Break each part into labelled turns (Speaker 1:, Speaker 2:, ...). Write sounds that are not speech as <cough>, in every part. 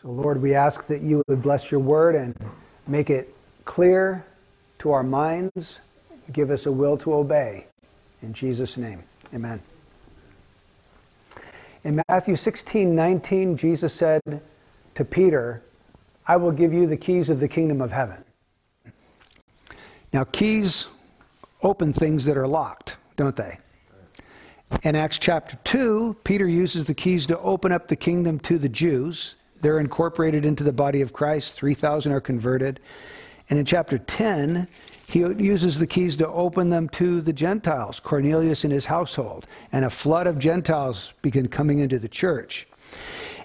Speaker 1: So, Lord, we ask that you would bless your word and make it clear to our minds. Give us a will to obey. In Jesus' name, amen. In Matthew 16, 19, Jesus said to Peter, I will give you the keys of the kingdom of heaven. Now, keys open things that are locked, don't they? In Acts chapter 2, Peter uses the keys to open up the kingdom to the Jews. They're incorporated into the body of Christ. 3,000 are converted. And in chapter 10, he uses the keys to open them to the Gentiles, Cornelius and his household. And a flood of Gentiles begin coming into the church.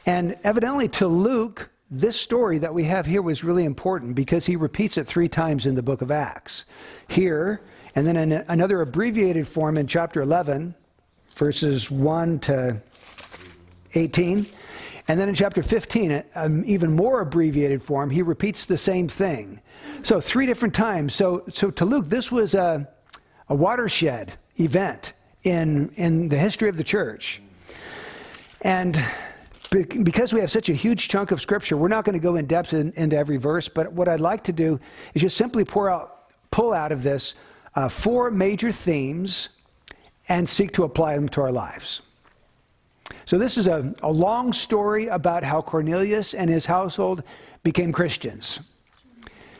Speaker 1: And evidently to Luke, this story that we have here was really important because he repeats it three times in the book of Acts. Here, and then in another abbreviated form in chapter 11, verses 1 to 18. And then in chapter 15, an even more abbreviated form, he repeats the same thing. So, three different times. So, so to Luke, this was a, a watershed event in, in the history of the church. And because we have such a huge chunk of scripture, we're not going to go in depth in, into every verse, but what I'd like to do is just simply pour out, pull out of this uh, four major themes and seek to apply them to our lives. So, this is a, a long story about how Cornelius and his household became Christians.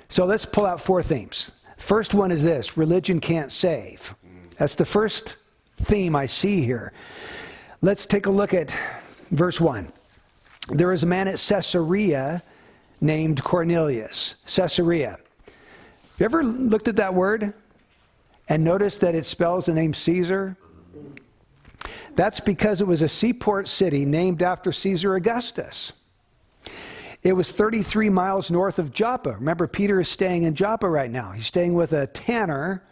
Speaker 1: So, let's pull out four themes. First one is this religion can't save. That's the first theme I see here. Let's take a look at verse 1. There was a man at Caesarea named Cornelius. Caesarea. Have you ever looked at that word and noticed that it spells the name Caesar? That's because it was a seaport city named after Caesar Augustus. It was 33 miles north of Joppa. Remember, Peter is staying in Joppa right now. He's staying with a tanner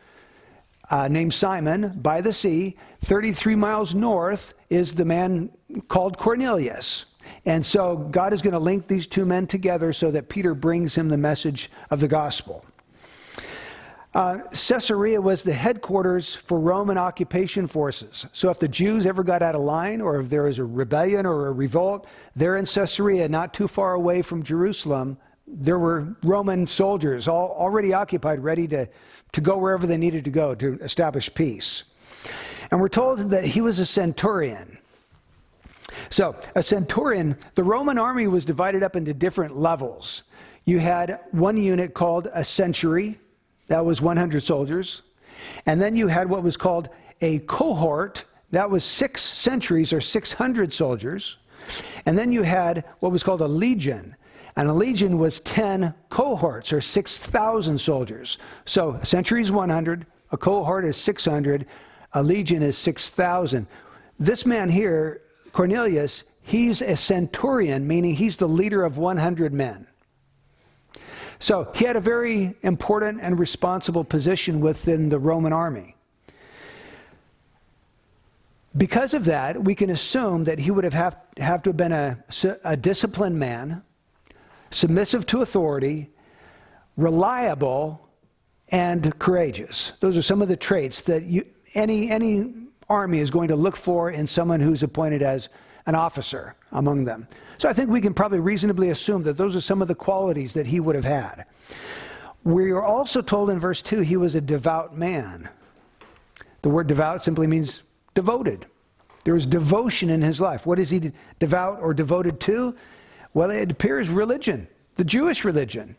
Speaker 1: uh, named Simon by the sea. 33 miles north is the man called Cornelius. And so God is going to link these two men together so that Peter brings him the message of the gospel. Uh, Caesarea was the headquarters for Roman occupation forces. So if the Jews ever got out of line or if there was a rebellion or a revolt, there in Caesarea, not too far away from Jerusalem, there were Roman soldiers all, already occupied, ready to, to go wherever they needed to go to establish peace. And we're told that he was a centurion. So, a centurion, the Roman army was divided up into different levels. You had one unit called a century, that was 100 soldiers. And then you had what was called a cohort, that was six centuries or 600 soldiers. And then you had what was called a legion. And a legion was 10 cohorts or 6,000 soldiers. So a century is 100, a cohort is 600, a legion is 6,000. This man here, Cornelius, he's a centurion, meaning he's the leader of 100 men. So he had a very important and responsible position within the Roman army. Because of that, we can assume that he would have, have, have to have been a, a disciplined man, submissive to authority, reliable, and courageous. Those are some of the traits that you, any, any army is going to look for in someone who's appointed as an officer among them. So I think we can probably reasonably assume that those are some of the qualities that he would have had. We are also told in verse 2 he was a devout man. The word devout simply means devoted. There was devotion in his life. What is he devout or devoted to? Well, it appears religion, the Jewish religion.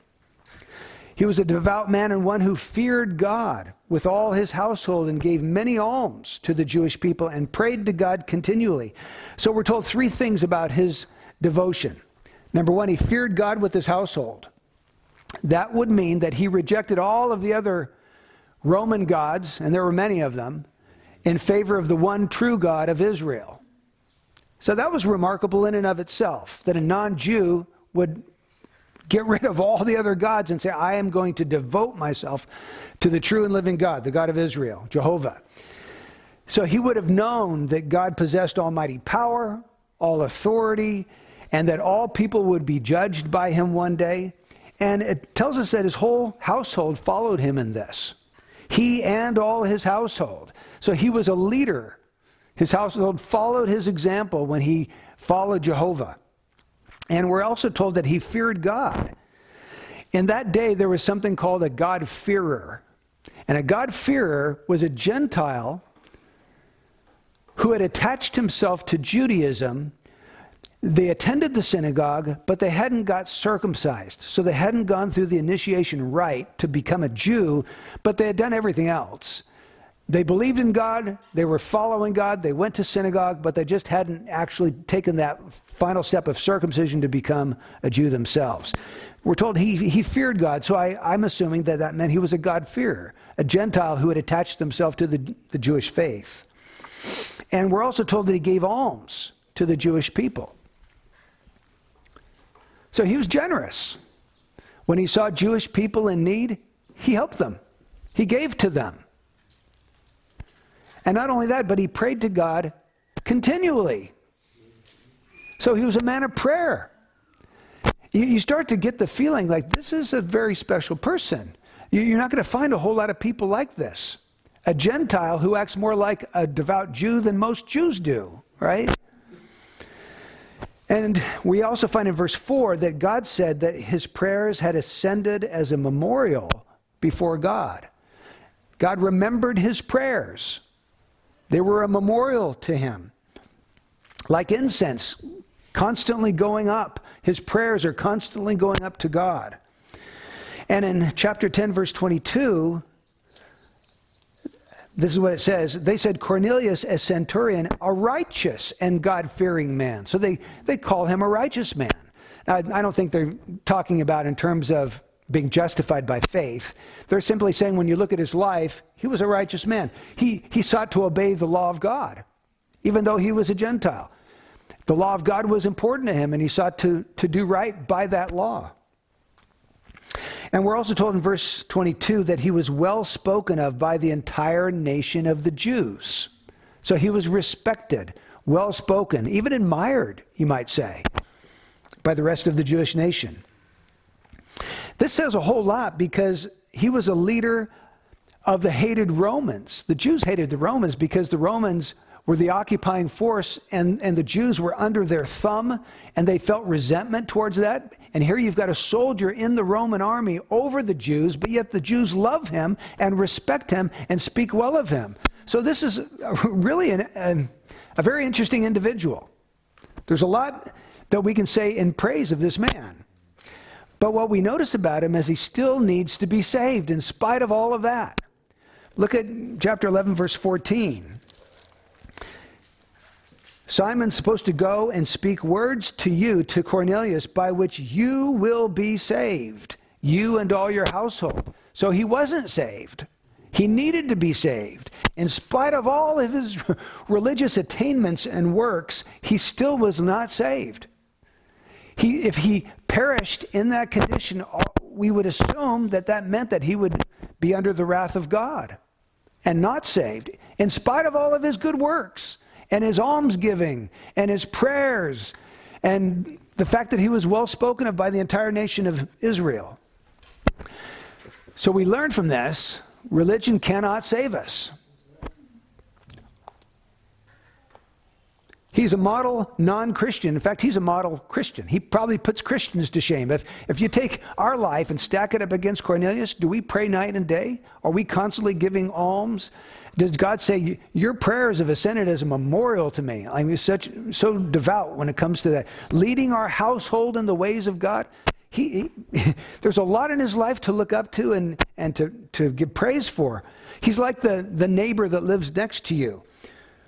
Speaker 1: He was a devout man and one who feared God with all his household and gave many alms to the Jewish people and prayed to God continually. So we're told three things about his devotion. Number one, he feared God with his household. That would mean that he rejected all of the other Roman gods, and there were many of them, in favor of the one true God of Israel. So that was remarkable in and of itself that a non Jew would get rid of all the other gods and say, I am going to devote myself to the true and living God, the God of Israel, Jehovah. So he would have known that God possessed almighty power, all authority, and that all people would be judged by him one day. And it tells us that his whole household followed him in this. He and all his household. So he was a leader. His household followed his example when he followed Jehovah. And we're also told that he feared God. In that day, there was something called a God-fearer. And a God-fearer was a Gentile who had attached himself to Judaism. They attended the synagogue, but they hadn't got circumcised. So they hadn't gone through the initiation rite to become a Jew, but they had done everything else. They believed in God, they were following God, they went to synagogue, but they just hadn't actually taken that final step of circumcision to become a Jew themselves. We're told he, he feared God, so I, am assuming that that meant he was a God-fearer, a Gentile who had attached himself to the, the Jewish faith. And we're also told that he gave alms to the Jewish people. So he was generous. When he saw Jewish people in need, he helped them, he gave to them. And not only that, but he prayed to God continually. So he was a man of prayer. You, you start to get the feeling like this is a very special person. You, you're not going to find a whole lot of people like this. A Gentile who acts more like a devout Jew than most Jews do, right? And we also find in verse 4 that God said that his prayers had ascended as a memorial before God. God remembered his prayers. They were a memorial to him. Like incense, constantly going up. His prayers are constantly going up to God. And in chapter 10, verse 22, this is what it says. They said Cornelius, a centurion, a righteous and God fearing man. So they, they call him a righteous man. I, I don't think they're talking about in terms of being justified by faith. They're simply saying when you look at his life, he was a righteous man. He, he sought to obey the law of God, even though he was a Gentile. The law of God was important to him, and he sought to, to do right by that law. And we're also told in verse 22 that he was well spoken of by the entire nation of the Jews. So he was respected, well spoken, even admired, you might say, by the rest of the Jewish nation. This says a whole lot because he was a leader of the hated Romans. The Jews hated the Romans because the Romans were the occupying force and, and the Jews were under their thumb and they felt resentment towards that. And here you've got a soldier in the Roman army over the Jews, but yet the Jews love him and respect him and speak well of him. So this is <laughs> really an, a very interesting individual. There's a lot that we can say in praise of this man. But what we notice about him is he still needs to be saved in spite of all of that. Look at chapter 11, verse 14. Simon's supposed to go and speak words to you, to Cornelius, by which you will be saved, you and all your household. So he wasn't saved. He needed to be saved. In spite of all of his <laughs> religious attainments and works, he still was not saved. He, if he perished in that condition, we would assume that that meant that he would be under the wrath of God and not saved, in spite of all of his good works and his almsgiving and his prayers and the fact that he was well spoken of by the entire nation of Israel. So we learn from this religion cannot save us. He's a model non Christian. In fact, he's a model Christian. He probably puts Christians to shame. If, if you take our life and stack it up against Cornelius, do we pray night and day? Are we constantly giving alms? Does God say, Your prayers have ascended as a memorial to me? I mean, such, so devout when it comes to that. Leading our household in the ways of God. He, he, <laughs> there's a lot in his life to look up to and, and to, to give praise for. He's like the, the neighbor that lives next to you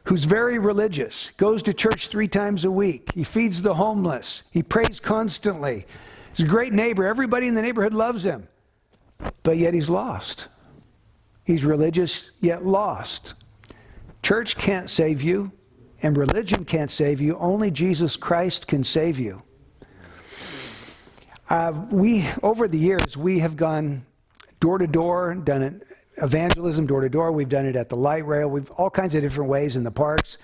Speaker 1: who's very religious, goes to church three times a week. He feeds the homeless. He prays constantly. He's a great neighbor. Everybody in the neighborhood loves him. But yet he's lost. He's religious, yet lost. Church can't save you, and religion can't save you. Only Jesus Christ can save you. Uh, we, over the years, we have gone door to door, done it evangelism door to door. We've done it at the light rail. We've all kinds of different ways in the parks.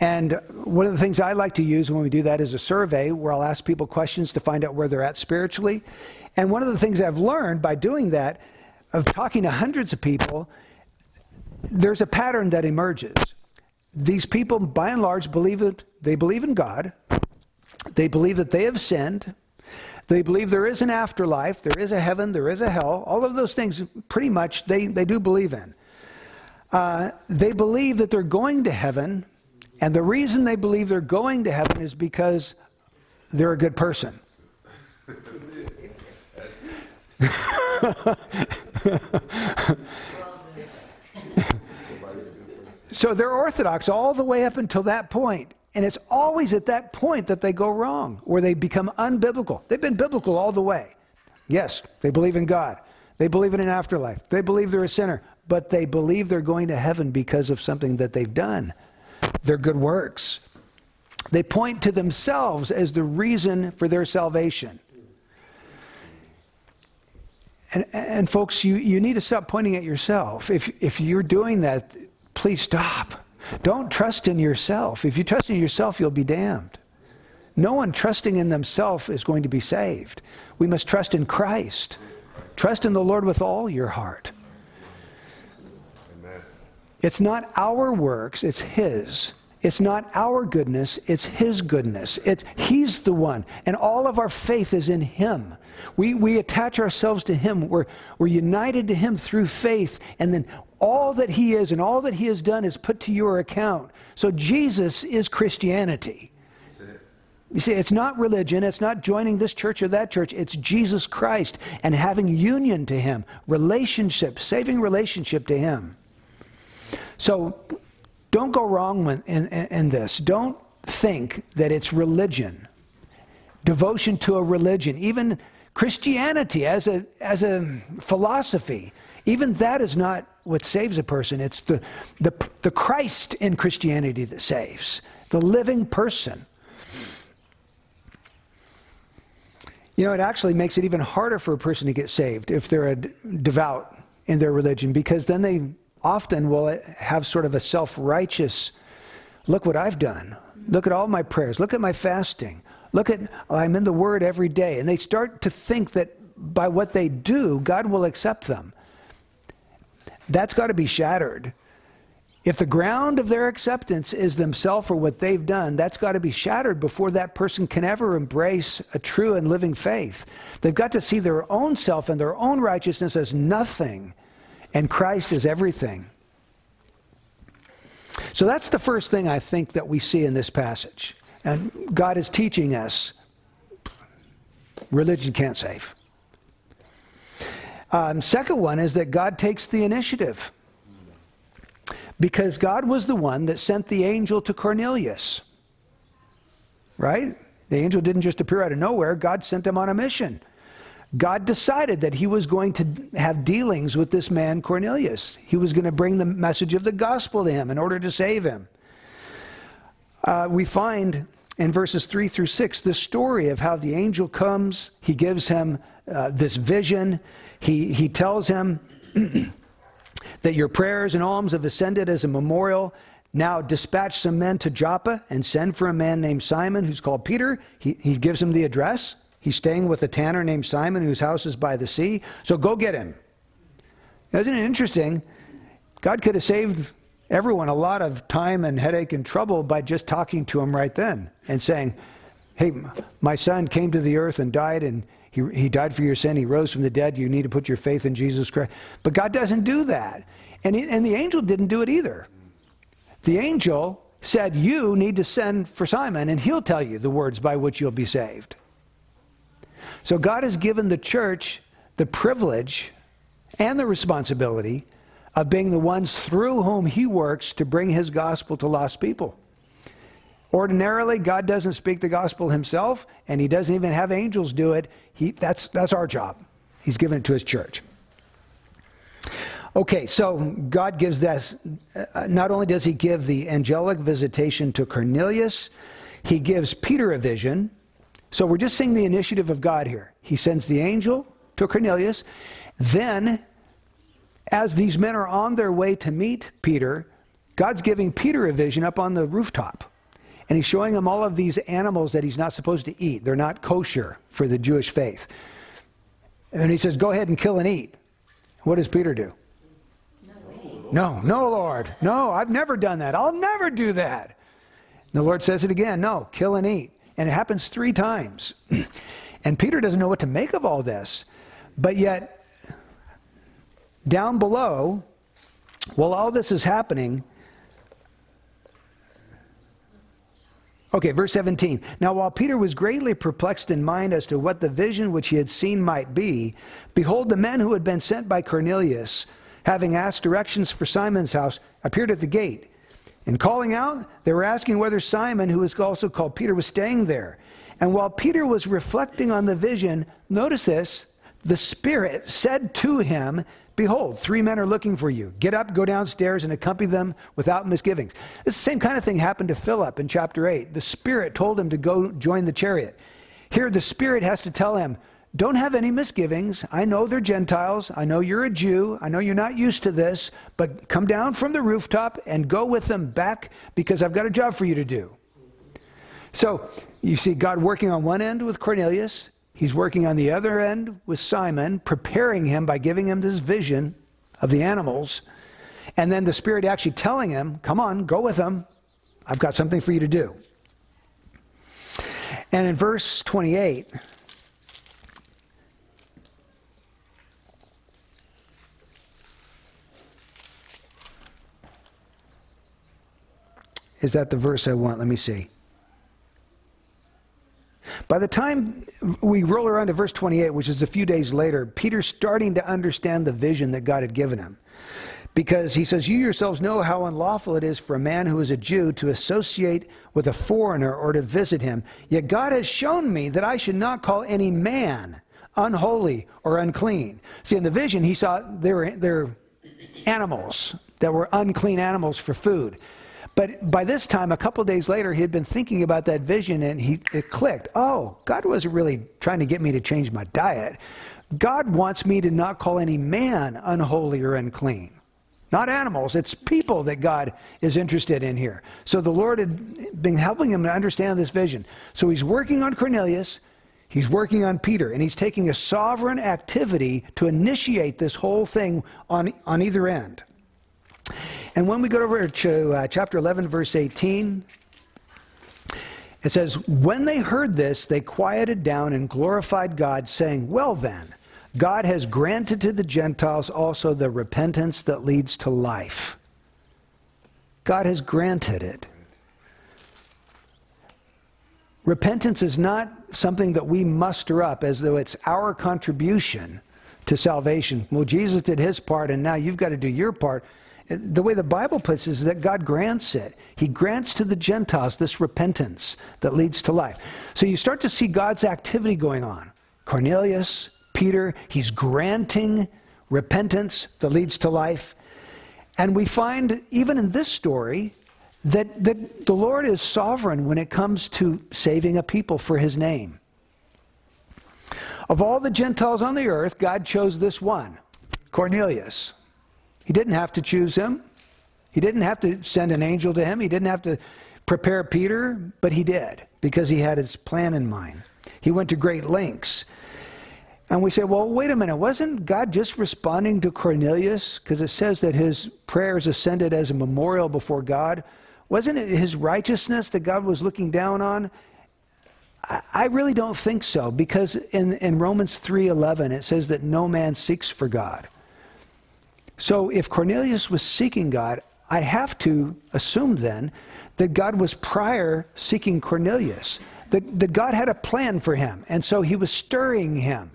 Speaker 1: And one of the things I like to use when we do that is a survey where I'll ask people questions to find out where they're at spiritually. And one of the things I've learned by doing that, of talking to hundreds of people, there's a pattern that emerges. These people, by and large, believe it, they believe in God. They believe that they have sinned. They believe there is an afterlife, there is a heaven, there is a hell. All of those things, pretty much, they, they do believe in. Uh, they believe that they're going to heaven, and the reason they believe they're going to heaven is because they're a good person. <laughs> <laughs> <laughs> <laughs> so they're orthodox all the way up until that point. And it's always at that point that they go wrong, where they become unbiblical. They've been biblical all the way. Yes, they believe in God. They believe in an afterlife. They believe they're a sinner, but they believe they're going to heaven because of something that they've done, their good works. They point to themselves as the reason for their salvation. And, and folks, you, you need to stop pointing at yourself. If, if you're doing that, please stop. Don't trust in yourself. If you trust in yourself, you'll be damned. No one trusting in themselves is going to be saved. We must trust in Christ. Trust in the Lord with all your heart. It's not our works, it's His. It's not our goodness, it's His goodness. It's, he's the one. And all of our faith is in Him. We, we attach ourselves to Him. We're, we're united to Him through faith. And then all that He is and all that He has done is put to your account. So Jesus is Christianity. You see, it's not religion, it's not joining this church or that church, it's Jesus Christ and having union to Him, relationship, saving relationship to Him. So don't go wrong in, in, in this. Don't think that it's religion, devotion to a religion, even Christianity as a, as a philosophy. Even that is not what saves a person. It's the, the, the Christ in Christianity that saves, the living person. You know, it actually makes it even harder for a person to get saved if they're a devout in their religion because then they often will have sort of a self righteous look what I've done. Look at all my prayers. Look at my fasting. Look at, I'm in the Word every day. And they start to think that by what they do, God will accept them. That's got to be shattered. If the ground of their acceptance is themselves or what they've done, that's got to be shattered before that person can ever embrace a true and living faith. They've got to see their own self and their own righteousness as nothing, and Christ is everything. So that's the first thing I think that we see in this passage. And God is teaching us religion can't save. Um, second one is that God takes the initiative. Because God was the one that sent the angel to Cornelius. Right? The angel didn't just appear out of nowhere, God sent him on a mission. God decided that he was going to have dealings with this man, Cornelius. He was going to bring the message of the gospel to him in order to save him. Uh, we find in verses 3 through 6 the story of how the angel comes, he gives him uh, this vision, he, he tells him <clears throat> that your prayers and alms have ascended as a memorial. Now dispatch some men to Joppa and send for a man named Simon who's called Peter. He, he gives him the address. He's staying with a tanner named Simon whose house is by the sea. So go get him. Isn't it interesting? God could have saved everyone a lot of time and headache and trouble by just talking to him right then and saying, Hey, my son came to the earth and died, and he, he died for your sin. He rose from the dead. You need to put your faith in Jesus Christ. But God doesn't do that. And, he, and the angel didn't do it either. The angel said, You need to send for Simon, and he'll tell you the words by which you'll be saved. So God has given the church the privilege and the responsibility of being the ones through whom he works to bring his gospel to lost people. Ordinarily, God doesn't speak the gospel himself, and he doesn't even have angels do it. He, that's, that's our job. He's given it to his church. Okay, so God gives this. Uh, not only does he give the angelic visitation to Cornelius, he gives Peter a vision. So we're just seeing the initiative of God here. He sends the angel to Cornelius. Then, as these men are on their way to meet Peter, God's giving Peter a vision up on the rooftop. And he's showing him all of these animals that he's not supposed to eat. They're not kosher for the Jewish faith. And he says, Go ahead and kill and eat. What does Peter do? No, no, Lord. No, I've never done that. I'll never do that. And the Lord says it again no, kill and eat. And it happens three times. <clears throat> and Peter doesn't know what to make of all this. But yet, down below, while all this is happening, Okay, verse 17. Now, while Peter was greatly perplexed in mind as to what the vision which he had seen might be, behold, the men who had been sent by Cornelius, having asked directions for Simon's house, appeared at the gate. And calling out, they were asking whether Simon, who was also called Peter, was staying there. And while Peter was reflecting on the vision, notice this the Spirit said to him, Behold, three men are looking for you. Get up, go downstairs, and accompany them without misgivings. This same kind of thing happened to Philip in chapter 8. The Spirit told him to go join the chariot. Here, the Spirit has to tell him, Don't have any misgivings. I know they're Gentiles. I know you're a Jew. I know you're not used to this, but come down from the rooftop and go with them back because I've got a job for you to do. So, you see God working on one end with Cornelius, He's working on the other end with Simon, preparing him by giving him this vision of the animals. And then the Spirit actually telling him, Come on, go with them. I've got something for you to do. And in verse 28, is that the verse I want? Let me see. By the time we roll around to verse 28, which is a few days later, Peter's starting to understand the vision that God had given him. Because he says, You yourselves know how unlawful it is for a man who is a Jew to associate with a foreigner or to visit him. Yet God has shown me that I should not call any man unholy or unclean. See, in the vision, he saw there were, there were animals that were unclean animals for food. But by this time, a couple days later, he had been thinking about that vision and he, it clicked. Oh, God wasn't really trying to get me to change my diet. God wants me to not call any man unholy or unclean. Not animals, it's people that God is interested in here. So the Lord had been helping him to understand this vision. So he's working on Cornelius, he's working on Peter, and he's taking a sovereign activity to initiate this whole thing on, on either end. And when we go over to uh, chapter 11, verse 18, it says, When they heard this, they quieted down and glorified God, saying, Well then, God has granted to the Gentiles also the repentance that leads to life. God has granted it. Repentance is not something that we muster up as though it's our contribution to salvation. Well, Jesus did his part, and now you've got to do your part. The way the Bible puts it is that God grants it. He grants to the Gentiles this repentance that leads to life. So you start to see God's activity going on. Cornelius, Peter, he's granting repentance that leads to life. And we find, even in this story, that, that the Lord is sovereign when it comes to saving a people for his name. Of all the Gentiles on the earth, God chose this one Cornelius. He didn't have to choose him. He didn't have to send an angel to him. He didn't have to prepare Peter, but he did because he had his plan in mind. He went to great lengths. And we say, well, wait a minute, wasn't God just responding to Cornelius? Because it says that his prayers ascended as a memorial before God. Wasn't it his righteousness that God was looking down on? I really don't think so, because in, in Romans 3.11 it says that no man seeks for God. So if Cornelius was seeking God, I have to assume then that God was prior seeking Cornelius, that, that God had a plan for him, and so he was stirring him.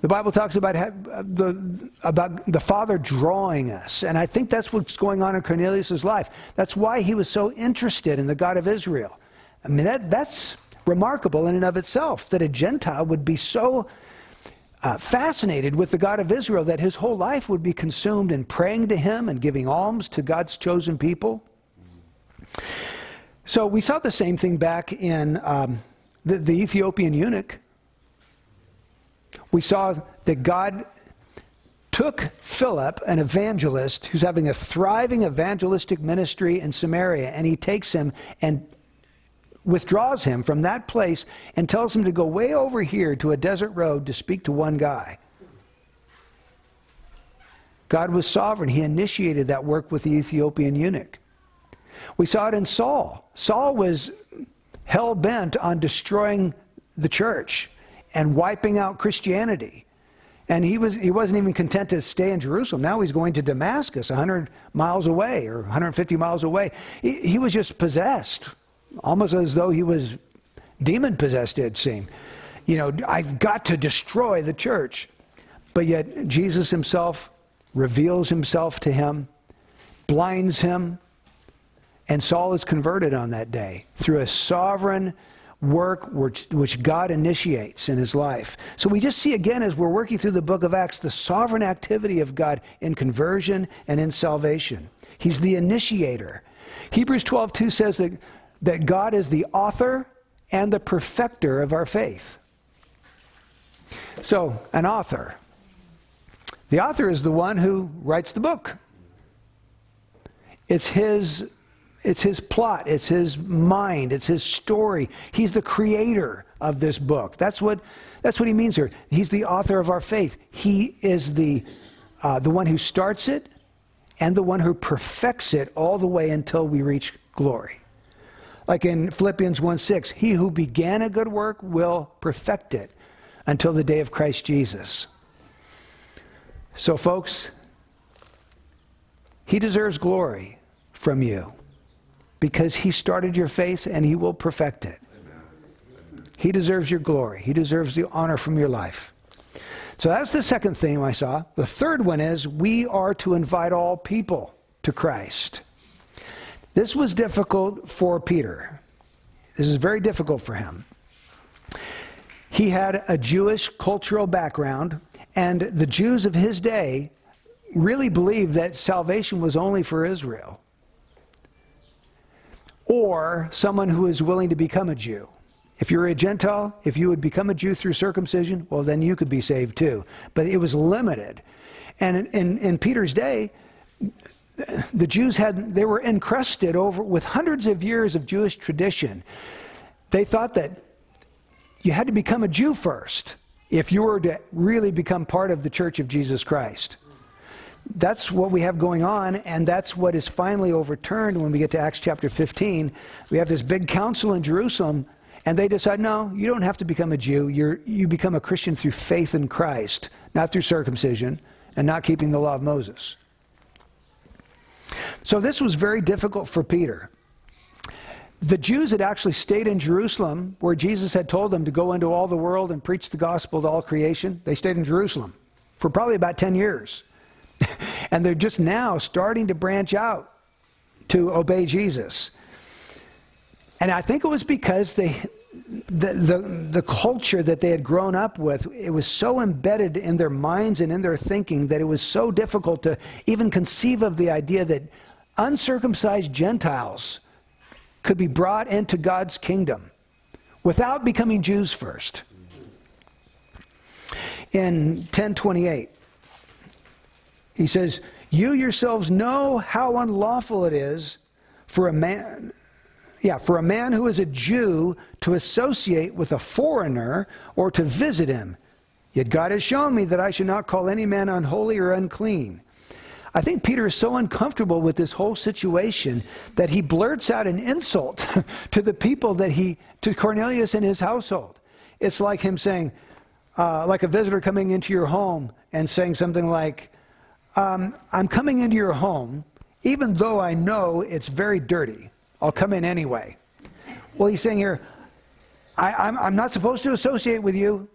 Speaker 1: The Bible talks about the, about the Father drawing us, and I think that's what's going on in Cornelius' life. That's why he was so interested in the God of Israel. I mean, that, that's remarkable in and of itself that a Gentile would be so uh, fascinated with the God of Israel that his whole life would be consumed in praying to him and giving alms to God's chosen people. So we saw the same thing back in um, the, the Ethiopian eunuch. We saw that God took Philip, an evangelist who's having a thriving evangelistic ministry in Samaria, and he takes him and withdraws him from that place and tells him to go way over here to a desert road to speak to one guy. God was sovereign. He initiated that work with the Ethiopian eunuch. We saw it in Saul. Saul was hell bent on destroying the church and wiping out Christianity. And he, was, he wasn't even content to stay in Jerusalem. Now he's going to Damascus, 100 miles away or 150 miles away. He, he was just possessed, almost as though he was demon possessed, it seemed. You know, I've got to destroy the church. But yet, Jesus himself reveals himself to him, blinds him, and Saul is converted on that day through a sovereign work which, which, God initiates in his life. So we just see again as we're working through the book of Acts the sovereign activity of God in conversion and in salvation. He's the initiator. Hebrews 12:2 says that, that God is the author and the perfecter of our faith. So, an author. The author is the one who writes the book. It's his it's his plot, it's his mind, it's his story. He's the creator of this book. That's what, that's what he means here. He's the author of our faith. He is the, uh, the one who starts it and the one who perfects it all the way until we reach glory. Like in Philippians 1 6, he who began a good work will perfect it until the day of Christ Jesus. So, folks, he deserves glory from you because he started your faith and he will perfect it. He deserves your glory. He deserves the honor from your life. So that's the second theme I saw. The third one is we are to invite all people to Christ. This was difficult for Peter. This is very difficult for him. He had a Jewish cultural background, and the Jews of his day really believed that salvation was only for Israel or someone who is willing to become a Jew. If you're a Gentile, if you would become a Jew through circumcision, well, then you could be saved too. But it was limited. And in, in, in Peter's day, the Jews had, they were encrusted over with hundreds of years of Jewish tradition. They thought that you had to become a Jew first if you were to really become part of the church of Jesus Christ that's what we have going on, and that's what is finally overturned when we get to Acts chapter 15. We have this big council in Jerusalem, and they decide, no, you don't have to become a Jew. You're, you become a Christian through faith in Christ, not through circumcision and not keeping the law of Moses. So this was very difficult for Peter. The Jews had actually stayed in Jerusalem where Jesus had told them to go into all the world and preach the gospel to all creation. They stayed in Jerusalem for probably about 10 years. <laughs> and they're just now starting to branch out to obey Jesus. And I think it was because they, the, the, the culture that they had grown up with, it was so embedded in their minds and in their thinking that it was so difficult to even conceive of the idea that uncircumcised Gentiles could be brought into God's kingdom without becoming Jews first. In 1028, he says, You yourselves know how unlawful it is for a man, yeah, for a man who is a Jew to associate with a foreigner or to visit him. Yet God has shown me that I should not call any man unholy or unclean. I think Peter is so uncomfortable with this whole situation that he blurts out an insult <laughs> to the people that he, to Cornelius and his household. It's like him saying, uh, like a visitor coming into your home and saying something like, um, I'm coming into your home, even though I know it's very dirty. I'll come in anyway. Well, he's saying here, I, am not supposed to associate with you,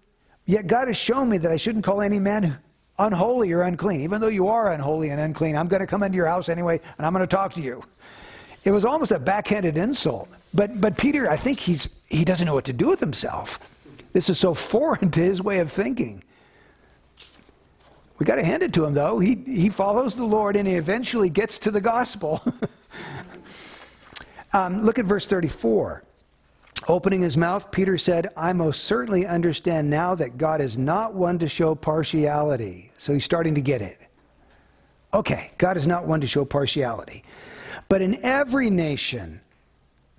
Speaker 1: yet God has shown me that I shouldn't call any man unholy or unclean. Even though you are unholy and unclean, I'm going to come into your house anyway, and I'm going to talk to you. It was almost a backhanded insult. But, but Peter, I think he's, he doesn't know what to do with himself. This is so foreign <laughs> to his way of thinking. We got to hand it to him, though. He, he follows the Lord and he eventually gets to the gospel. <laughs> um, look at verse 34. Opening his mouth, Peter said, I most certainly understand now that God is not one to show partiality. So he's starting to get it. Okay, God is not one to show partiality. But in every nation,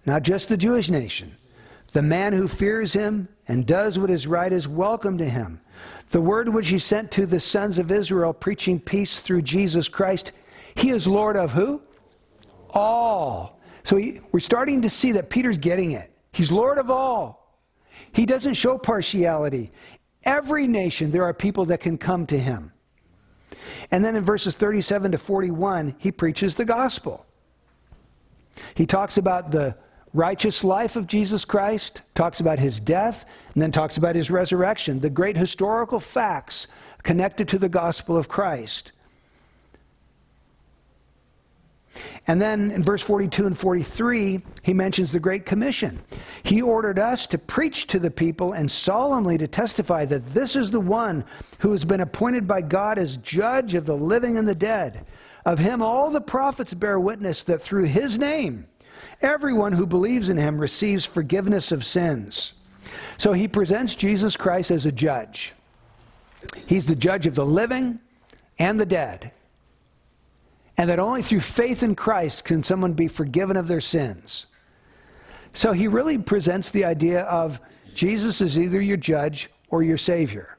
Speaker 1: not just the Jewish nation, the man who fears him and does what is right is welcome to him. The word which he sent to the sons of Israel, preaching peace through Jesus Christ, he is Lord of who? All. So he, we're starting to see that Peter's getting it. He's Lord of all. He doesn't show partiality. Every nation, there are people that can come to him. And then in verses 37 to 41, he preaches the gospel. He talks about the righteous life of Jesus Christ, talks about his death, and then talks about his resurrection, the great historical facts connected to the gospel of Christ. And then in verse 42 and 43, he mentions the Great Commission. He ordered us to preach to the people and solemnly to testify that this is the one who has been appointed by God as judge of the living and the dead. Of him, all the prophets bear witness that through his name, everyone who believes in him receives forgiveness of sins. So he presents Jesus Christ as a judge. He's the judge of the living and the dead and that only through faith in Christ can someone be forgiven of their sins. So he really presents the idea of Jesus is either your judge or your Savior.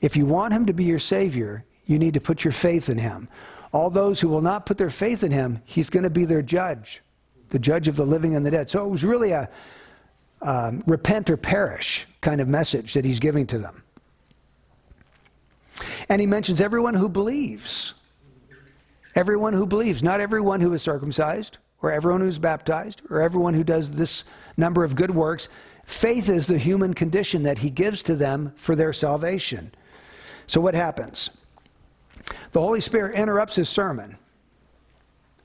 Speaker 1: If you want him to be your Savior, you need to put your faith in him. All those who will not put their faith in him, he's going to be their judge, the judge of the living and the dead. So it was really a um, repent or perish kind of message that he's giving to them. And he mentions everyone who believes. Everyone who believes, not everyone who is circumcised, or everyone who's baptized, or everyone who does this number of good works. Faith is the human condition that he gives to them for their salvation. So what happens? The Holy Spirit interrupts his sermon.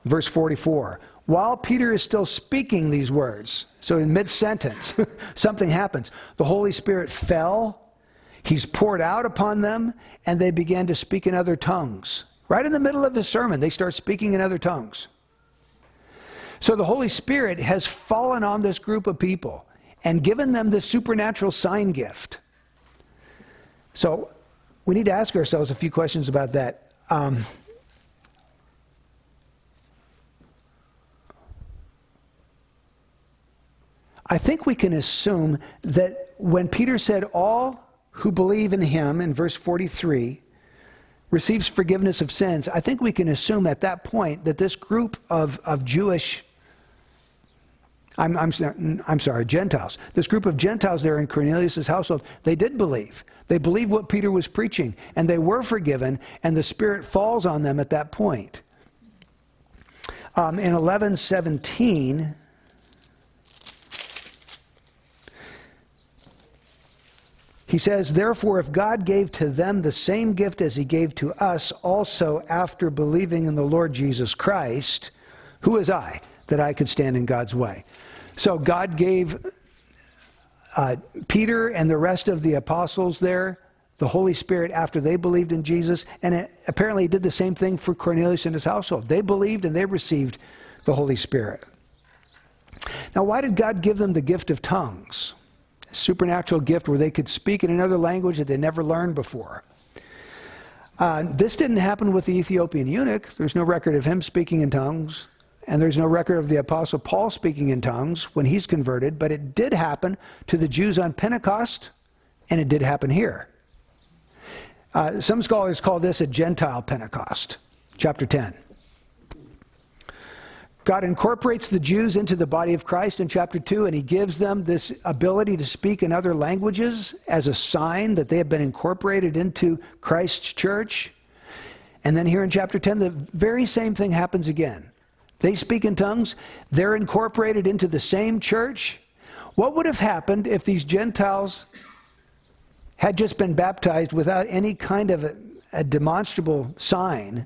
Speaker 1: Verse 44. While Peter is still speaking these words, so in mid sentence, <laughs> something happens. The Holy Spirit fell, he's poured out upon them, and they began to speak in other tongues Right in the middle of the sermon, they start speaking in other tongues. So the Holy Spirit has fallen on this group of people and given them this supernatural sign gift. So we need to ask ourselves a few questions about that. Um, I think we can assume that when Peter said, All who believe in him, in verse 43, receives forgiveness of sins, I think we can assume at that point that this group of, of Jewish, I'm, I'm, I'm sorry, Gentiles, this group of Gentiles there in Cornelius' household, they did believe. They believed what Peter was preaching, and they were forgiven, and the Spirit falls on them at that point. Um, in 1117, He says, Therefore, if God gave to them the same gift as he gave to us also after believing in the Lord Jesus Christ, who is I that I could stand in God's way? So God gave uh, Peter and the rest of the apostles there the Holy Spirit after they believed in Jesus, and it, apparently did the same thing for Cornelius and his household. They believed and they received the Holy Spirit. Now, why did God give them the gift of tongues? Supernatural gift where they could speak in another language that they never learned before. Uh, this didn't happen with the Ethiopian eunuch. There's no record of him speaking in tongues, and there's no record of the Apostle Paul speaking in tongues when he's converted, but it did happen to the Jews on Pentecost, and it did happen here. Uh, some scholars call this a Gentile Pentecost, chapter 10. God incorporates the Jews into the body of Christ in chapter 2, and he gives them this ability to speak in other languages as a sign that they have been incorporated into Christ's church. And then here in chapter 10, the very same thing happens again. They speak in tongues, they're incorporated into the same church. What would have happened if these Gentiles had just been baptized without any kind of a, a demonstrable sign?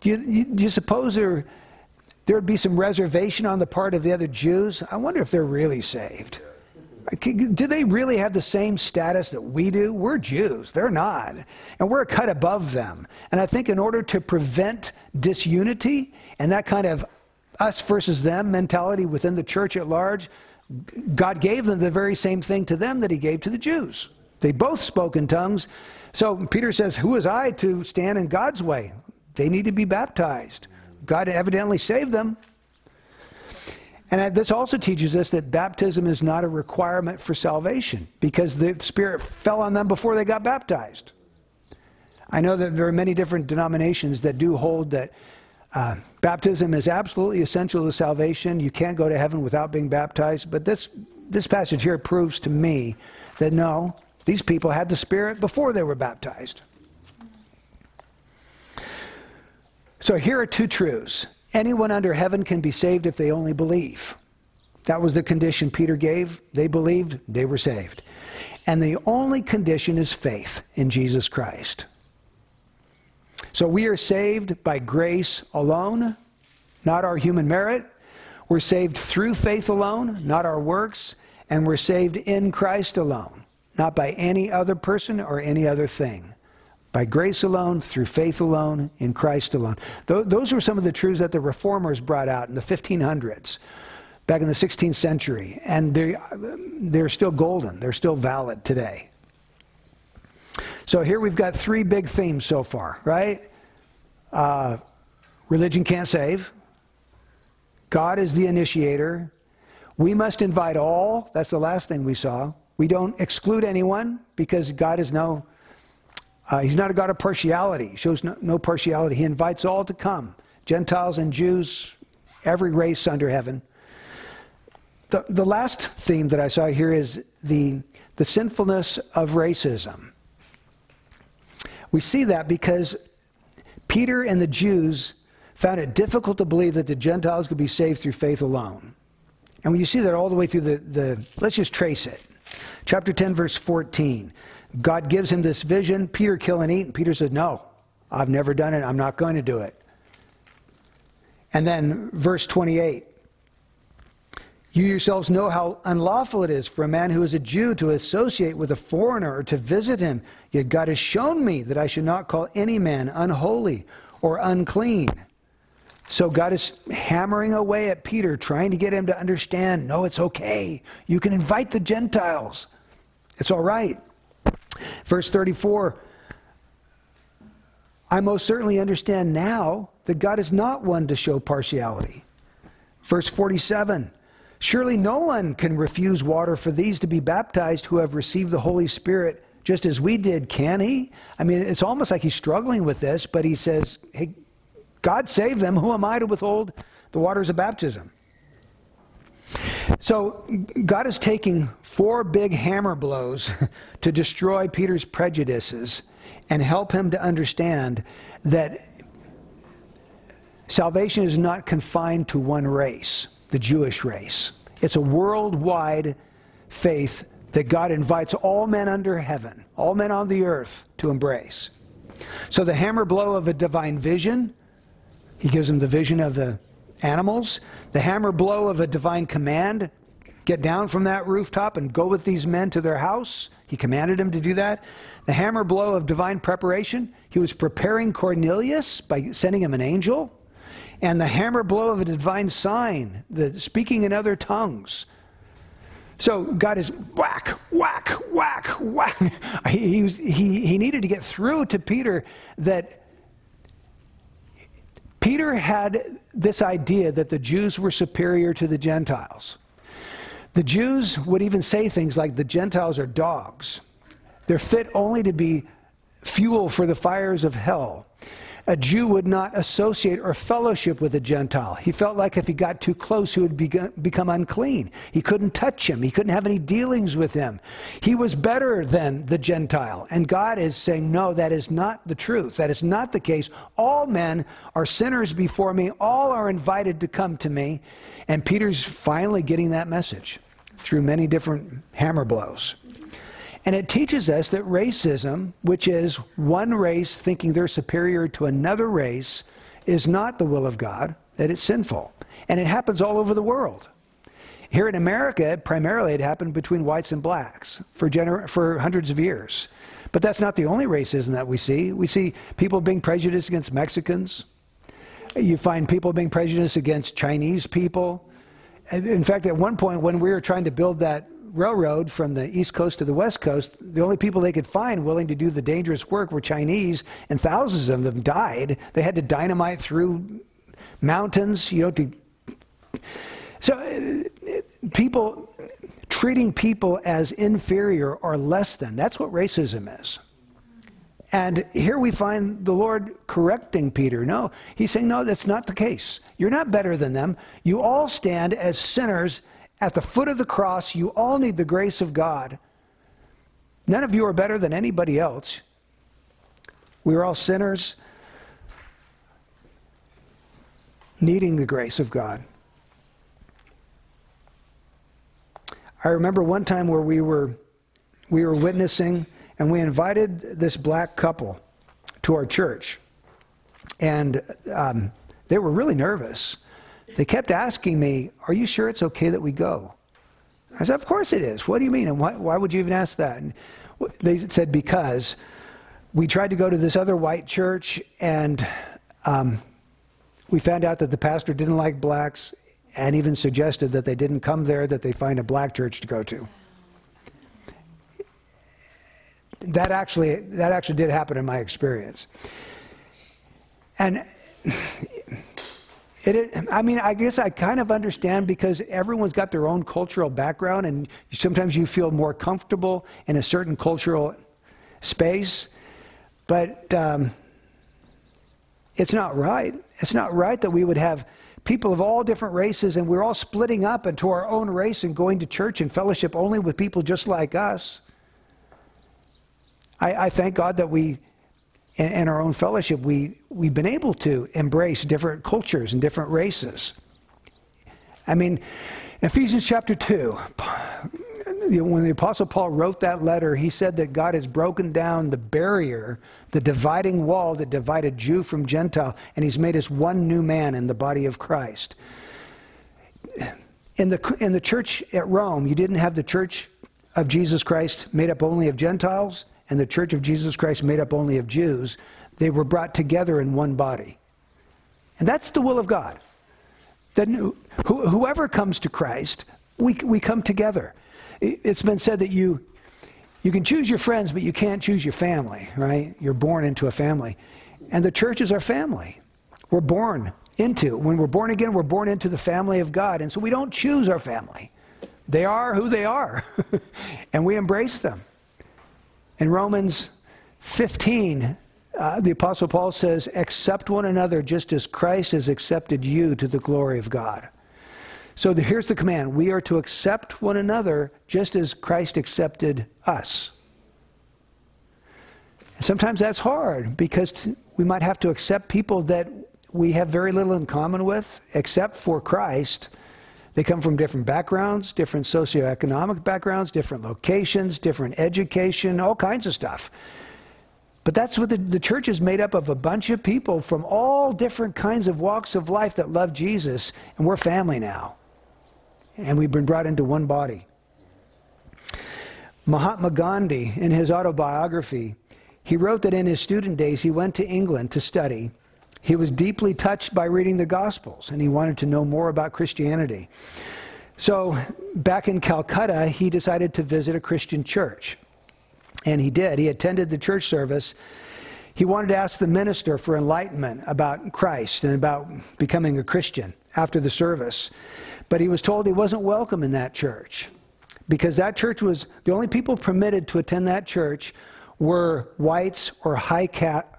Speaker 1: Do you, do you suppose there there would be some reservation on the part of the other Jews. I wonder if they're really saved. Do they really have the same status that we do? We're Jews. They're not. And we're cut above them. And I think in order to prevent disunity and that kind of us versus them mentality within the church at large, God gave them the very same thing to them that He gave to the Jews. They both spoke in tongues. So Peter says, Who is I to stand in God's way? They need to be baptized. God evidently saved them. And this also teaches us that baptism is not a requirement for salvation because the Spirit fell on them before they got baptized. I know that there are many different denominations that do hold that Uh, baptism is absolutely essential to salvation. You can't go to heaven without being baptized. But this, this passage here proves to me that no, these people had the Spirit before they were baptized. So here are two truths. Anyone under heaven can be saved if they only believe. That was the condition Peter gave. They believed, they were saved. And the only condition is faith in Jesus Christ. So we are saved by grace alone, not our human merit. We're saved through faith alone, not our works. And we're saved in Christ alone, not by any other person or any other thing. By grace alone, through faith alone, in Christ alone. Th- those were some of the truths that the reformers brought out in the 1500s, back in the 16th century. And they're, they're still golden, they're still valid today. So here we've got three big themes so far, right? Uh, religion can't save. God is the initiator. We must invite all. That's the last thing we saw. We don't exclude anyone because God is no, uh, He's not a God of partiality. He shows no, no partiality. He invites all to come Gentiles and Jews, every race under heaven. The, the last theme that I saw here is the, the sinfulness of racism. We see that because Peter and the Jews found it difficult to believe that the Gentiles could be saved through faith alone. And when you see that all the way through the, the let's just trace it. Chapter 10, verse 14. God gives him this vision Peter, kill and eat. And Peter says, No, I've never done it. I'm not going to do it. And then verse 28. You yourselves know how unlawful it is for a man who is a Jew to associate with a foreigner or to visit him. Yet God has shown me that I should not call any man unholy or unclean. So God is hammering away at Peter, trying to get him to understand no, it's okay. You can invite the Gentiles, it's all right. Verse 34 I most certainly understand now that God is not one to show partiality. Verse 47 Surely no one can refuse water for these to be baptized who have received the Holy Spirit just as we did, can he? I mean, it's almost like he's struggling with this, but he says, Hey, God save them. Who am I to withhold the waters of baptism? So, God is taking four big hammer blows <laughs> to destroy Peter's prejudices and help him to understand that salvation is not confined to one race the Jewish race. It's a worldwide faith that God invites all men under heaven, all men on the earth, to embrace. So the hammer blow of a divine vision, he gives him the vision of the animals. The hammer blow of a divine command, get down from that rooftop and go with these men to their house. He commanded him to do that. The hammer blow of divine preparation, he was preparing Cornelius by sending him an angel and the hammer blow of a divine sign, the speaking in other tongues. So God is whack, whack, whack, whack. <laughs> He, he, he needed to get through to Peter that Peter had this idea that the Jews were superior to the Gentiles. The Jews would even say things like the Gentiles are dogs. They're fit only to be fuel for the fires of hell a Jew would not associate or fellowship with a Gentile. He felt like if he got too close, he would become unclean. He couldn't touch him, he couldn't have any dealings with him. He was better than the Gentile. And God is saying, No, that is not the truth. That is not the case. All men are sinners before me, all are invited to come to me. And Peter's finally getting that message through many different hammer blows. And it teaches us that racism, which is one race thinking they're superior to another race, is not the will of God, that it's sinful. And it happens all over the world. Here in America, primarily it happened between whites and blacks for, gener- for hundreds of years. But that's not the only racism that we see. We see people being prejudiced against Mexicans. You find people being prejudiced against Chinese people. In fact, at one point, when we were trying to build that railroad from the East Coast to the West Coast, the only people they could find willing to do the dangerous work were Chinese, and thousands of them died. They had to dynamite through mountains, you know, to. So, uh, people treating people as inferior or less than, that's what racism is. And here we find the Lord correcting Peter. No, he's saying, no, that's not the case. You're not better than them. You all stand as sinners at the foot of the cross. You all need the grace of God. None of you are better than anybody else. We are all sinners needing the grace of God. I remember one time where we were we were witnessing and we invited this black couple to our church. And um, they were really nervous. They kept asking me, Are you sure it's okay that we go? I said, Of course it is. What do you mean? And why, why would you even ask that? And they said, Because we tried to go to this other white church and um, we found out that the pastor didn't like blacks and even suggested that they didn't come there, that they find a black church to go to. That actually, that actually did happen in my experience. And it, I mean, I guess I kind of understand because everyone's got their own cultural background, and sometimes you feel more comfortable in a certain cultural space. But um, it's not right. It's not right that we would have people of all different races and we're all splitting up into our own race and going to church and fellowship only with people just like us. I, I thank God that we, in, in our own fellowship, we, we've been able to embrace different cultures and different races. I mean, Ephesians chapter 2, when the Apostle Paul wrote that letter, he said that God has broken down the barrier, the dividing wall that divided Jew from Gentile, and he's made us one new man in the body of Christ. In the, in the church at Rome, you didn't have the church of Jesus Christ made up only of Gentiles and the church of Jesus Christ made up only of Jews. They were brought together in one body. And that's the will of God. That whoever comes to Christ, we, we come together. It's been said that you, you can choose your friends, but you can't choose your family, right? You're born into a family. And the church is our family. We're born into. When we're born again, we're born into the family of God. And so we don't choose our family. They are who they are. <laughs> and we embrace them. In Romans 15, uh, the Apostle Paul says, Accept one another just as Christ has accepted you to the glory of God. So the, here's the command we are to accept one another just as Christ accepted us. Sometimes that's hard because we might have to accept people that we have very little in common with, except for Christ. They come from different backgrounds, different socioeconomic backgrounds, different locations, different education, all kinds of stuff. But that's what the, the church is made up of a bunch of people from all different kinds of walks of life that love Jesus, and we're family now and we've been brought into one body. Mahatma Gandhi, in his autobiography, he wrote that in his student days he went to England to study. He was deeply touched by reading the Gospels and he wanted to know more about Christianity. So, back in Calcutta, he decided to visit a Christian church. And he did. He attended the church service. He wanted to ask the minister for enlightenment about Christ and about becoming a Christian after the service. But he was told he wasn't welcome in that church because that church was the only people permitted to attend that church were whites or high,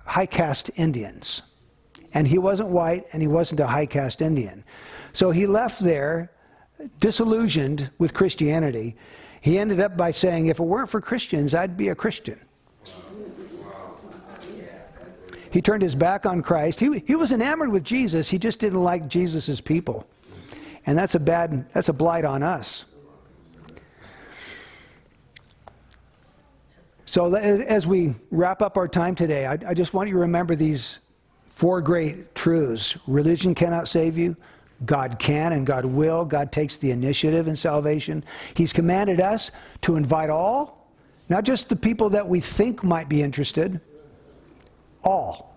Speaker 1: high caste Indians. And he wasn't white and he wasn't a high caste Indian. So he left there disillusioned with Christianity. He ended up by saying, if it weren't for Christians, I'd be a Christian. He turned his back on Christ. He, he was enamored with Jesus, he just didn't like Jesus' people. And that's a bad, that's a blight on us. So as we wrap up our time today, I, I just want you to remember these four great truths. Religion cannot save you. God can and God will. God takes the initiative in salvation. He's commanded us to invite all, not just the people that we think might be interested, all.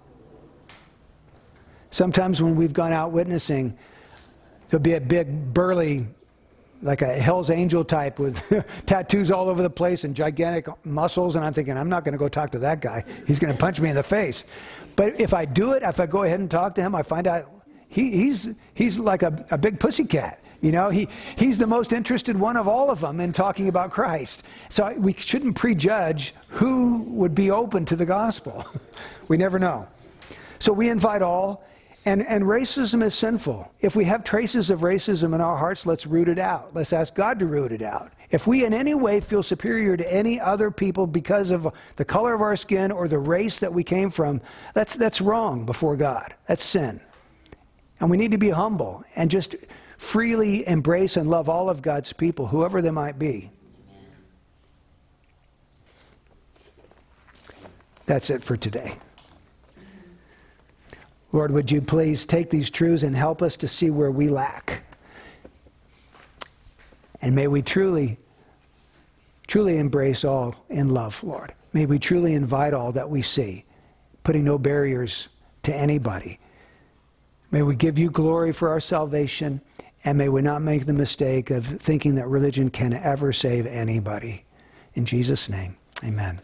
Speaker 1: Sometimes when we've gone out witnessing, There'll be a big, burly, like a Hell's Angel type with <laughs> tattoos all over the place and gigantic muscles. And I'm thinking, I'm not going to go talk to that guy. He's going to punch me in the face. But if I do it, if I go ahead and talk to him, I find out he, he's, he's like a, a big pussy cat. You know, he, he's the most interested one of all of them in talking about Christ. So we shouldn't prejudge who would be open to the gospel. <laughs> we never know. So we invite all. And, and racism is sinful. If we have traces of racism in our hearts, let's root it out. Let's ask God to root it out. If we in any way feel superior to any other people because of the color of our skin or the race that we came from, that's, that's wrong before God. That's sin. And we need to be humble and just freely embrace and love all of God's people, whoever they might be. That's it for today. Lord, would you please take these truths and help us to see where we lack? And may we truly, truly embrace all in love, Lord. May we truly invite all that we see, putting no barriers to anybody. May we give you glory for our salvation, and may we not make the mistake of thinking that religion can ever save anybody. In Jesus' name, amen.